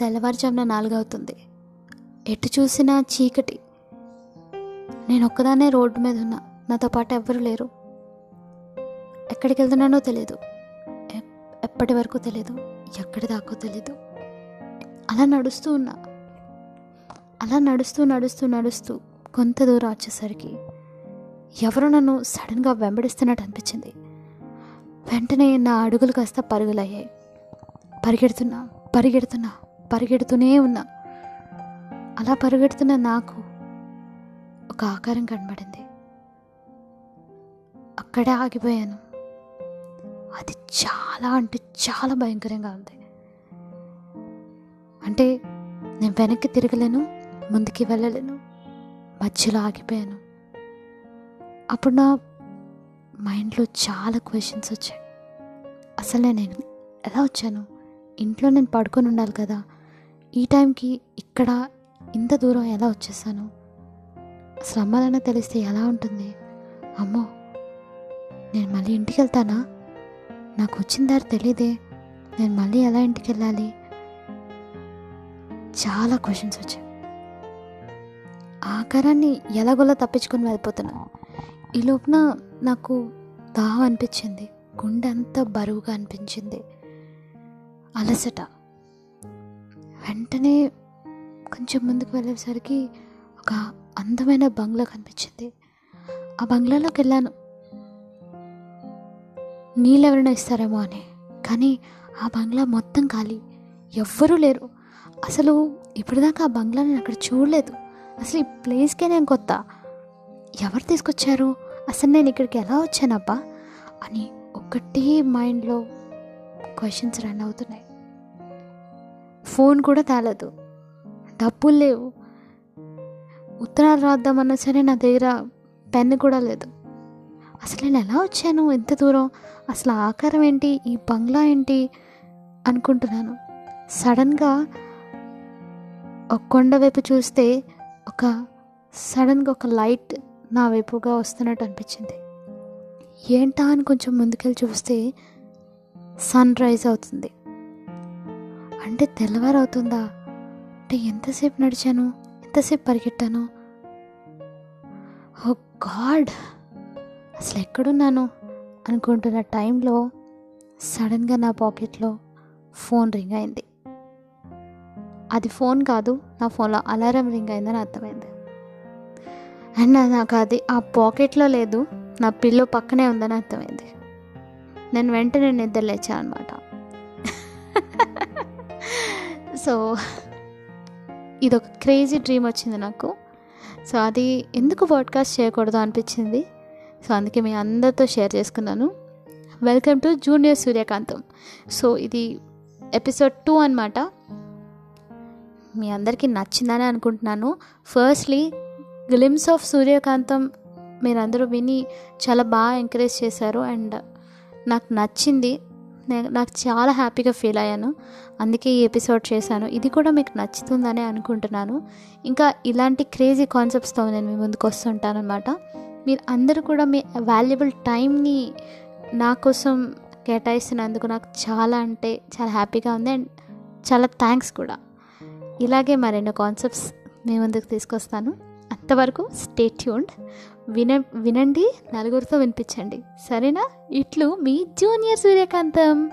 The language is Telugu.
తెల్లవారుజామున నాలుగవుతుంది. ఎటు చూసినా చీకటి. నేను ఒక్కదాన్నే రోడ్డు మీద ఉన్నా. నాతో పాటు ఎవ్వరూ లేరు. ఎక్కడికి వెళ్తున్నానో తెలియదు ఎప్- ఎప్పటి వరకు తెలియదు ఎక్కడి దాకో తెలియదు అలా నడుస్తూ ఉన్నా. అలా నడుస్తూ నడుస్తూ నడుస్తూ కొంత దూరం వచ్చేసరికి ఎవరో నన్ను సడన్గా వెంబడిస్తున్నట్టు అనిపించింది. వెంటనే నా అడుగులు కాస్త పరుగులయ్యాయి. పరిగెడుతున్నా పరిగెడుతున్నా. పరిగెడుతూనే ఉన్నా. అలా పరిగెడుతున్న నాకు ఒక ఆకారం కనబడింది. అక్కడే ఆగిపోయాను. అది చాలా అంటే చాలా భయంకరంగా ఉంది. అంటే నేను వెనక్కి తిరగలేను ముందుకి వెళ్ళలేను మధ్యలో ఆగిపోయాను. అప్పుడు నా మైండ్లో చాలా క్వశ్చన్స్ వచ్చాయి. అసలు నేను ఎలా వచ్చాను? ఇంట్లో నేను పడుకొని ఉండాలి కదా. ఈ టైంకి ఇక్కడ ఇంత దూరం ఎలా వచ్చేసాను? అసలు తెలిస్తే ఎలా ఉంటుంది? అమ్మో నేను మళ్ళీ ఇంటికి వెళ్తానా నాకు వచ్చిన దారి తెలియదే నేను మళ్ళీ ఎలా ఇంటికి వెళ్ళాలి చాలా క్వశ్చన్స్ వచ్చాయి. ఆకారాన్ని ఎలాగోలా తప్పించుకొని వెళ్ళిపోతున్నా. ఈ లోపున నాకు దాహం అనిపించింది. గుండె అంతా బరువుగా అనిపించింది. అలసట. వెంటనే కొంచెం ముందుకు వెళ్ళేసరికి ఒక అందమైన బంగ్లా కనిపించింది. ఆ బంగ్లాలోకి వెళ్ళాను. నీళ్ళు ఎవరైనా ఇస్తారేమో అని. కానీ ఆ బంగ్లా మొత్తం ఖాళీ. ఎవ్వరూ లేరు. అసలు ఇప్పటిదాకా ఆ బంగ్లా నేను అక్కడ చూడలేదు. అసలు ఈ ప్లేస్కే నేను కొత్త. ఎవరు తీసుకొచ్చారు? అసలు నేను ఇక్కడికి ఎలా వచ్చానబ్బా? అని ఒకటే మైండ్లో క్వశ్చన్స్ రన్ అవుతున్నాయి. ఫోన్ కూడా తేలదు. డబ్బులు లేవు. ఉత్తరాలు రాద్దామన్నా సరే నా దగ్గర పెన్ కూడా లేదు. అసలు నేను ఎలా వచ్చాను? ఎంత దూరం? అసలు ఆకారం ఏంటి? ఈ బంగ్లా ఏంటి? అనుకుంటున్నాను. సడన్గా ఒక కొండ వైపు చూస్తే ఒక సడన్గా ఒక లైట్ నా వైపుగా వస్తున్నట్టు అనిపించింది. ఏంటా అని కొంచెం ముందుకెళ్ళి చూస్తే సన్ రైజ్ అవుతుంది. అంటే తెల్లవారవుతుందా? అంటే ఎంతసేపు నడిచాను? ఎంతసేపు పరిగెట్టాను? ఓ గాడ్! అసలు ఎక్కడున్నాను? అనుకుంటున్న టైంలో సడన్గా నా పాకెట్లో ఫోన్ రింగ్ అయింది. అది ఫోన్ కాదు నా ఫోన్లో అలారం రింగ్ అయిందని అర్థమైంది. అండ్ నాకు అది ఆ పాకెట్లో లేదు నా పిల్లో పక్కనే ఉందని అర్థమైంది. నేను వెంటనే నిద్ర లేచాను అనమాట సో ఇది ఒక క్రేజీ డ్రీమ్ వచ్చింది నాకు. సో అది ఎందుకు పాడ్కాస్ట్ చేయకూడదు అనిపించింది? సో అందుకే మీ అందరితో షేర్ చేసుకున్నాను. Welcome to junior Suryakantham so ఇది ఎపిసోడ్ టూ అనమాట మీ అందరికీ నచ్చిందని అనుకుంటున్నాను. ఫస్ట్లీ గ్లిమ్స్ ఆఫ్ సూర్యకాంతం మీరందరూ విని చాలా బాగా ఎంకరేజ్ చేశారు. అండ్ నాకు నచ్చింది. నాకు చాలా హ్యాపీగా ఫీల్ అయ్యాను. అందుకే ఈ ఎపిసోడ్ చేశాను. ఇది కూడా మీకు నచ్చుతుందని అనుకుంటున్నాను. ఇంకా ఇలాంటి క్రేజీ కాన్సెప్ట్స్తో నేను మీ ముందుకు వస్తుంటాను అనమాట మీరు అందరూ కూడా మీ వాల్యుబుల్ టైంని నా కోసం కేటాయిస్తున్నందుకు నాకు చాలా అంటే చాలా హ్యాపీగా ఉంది. అండ్ చాలా థ్యాంక్స్ కూడా. ఇలాగే మరెన్నో కాన్సెప్ట్స్ మీ ముందుకు తీసుకొస్తాను. అంతవరకు స్టే ట్యూన్డ్. విన వినండి నలుగురితో వినిపించండి. సరేనా? ఇట్లు మీ జూనియర్ సూర్యకాంతం.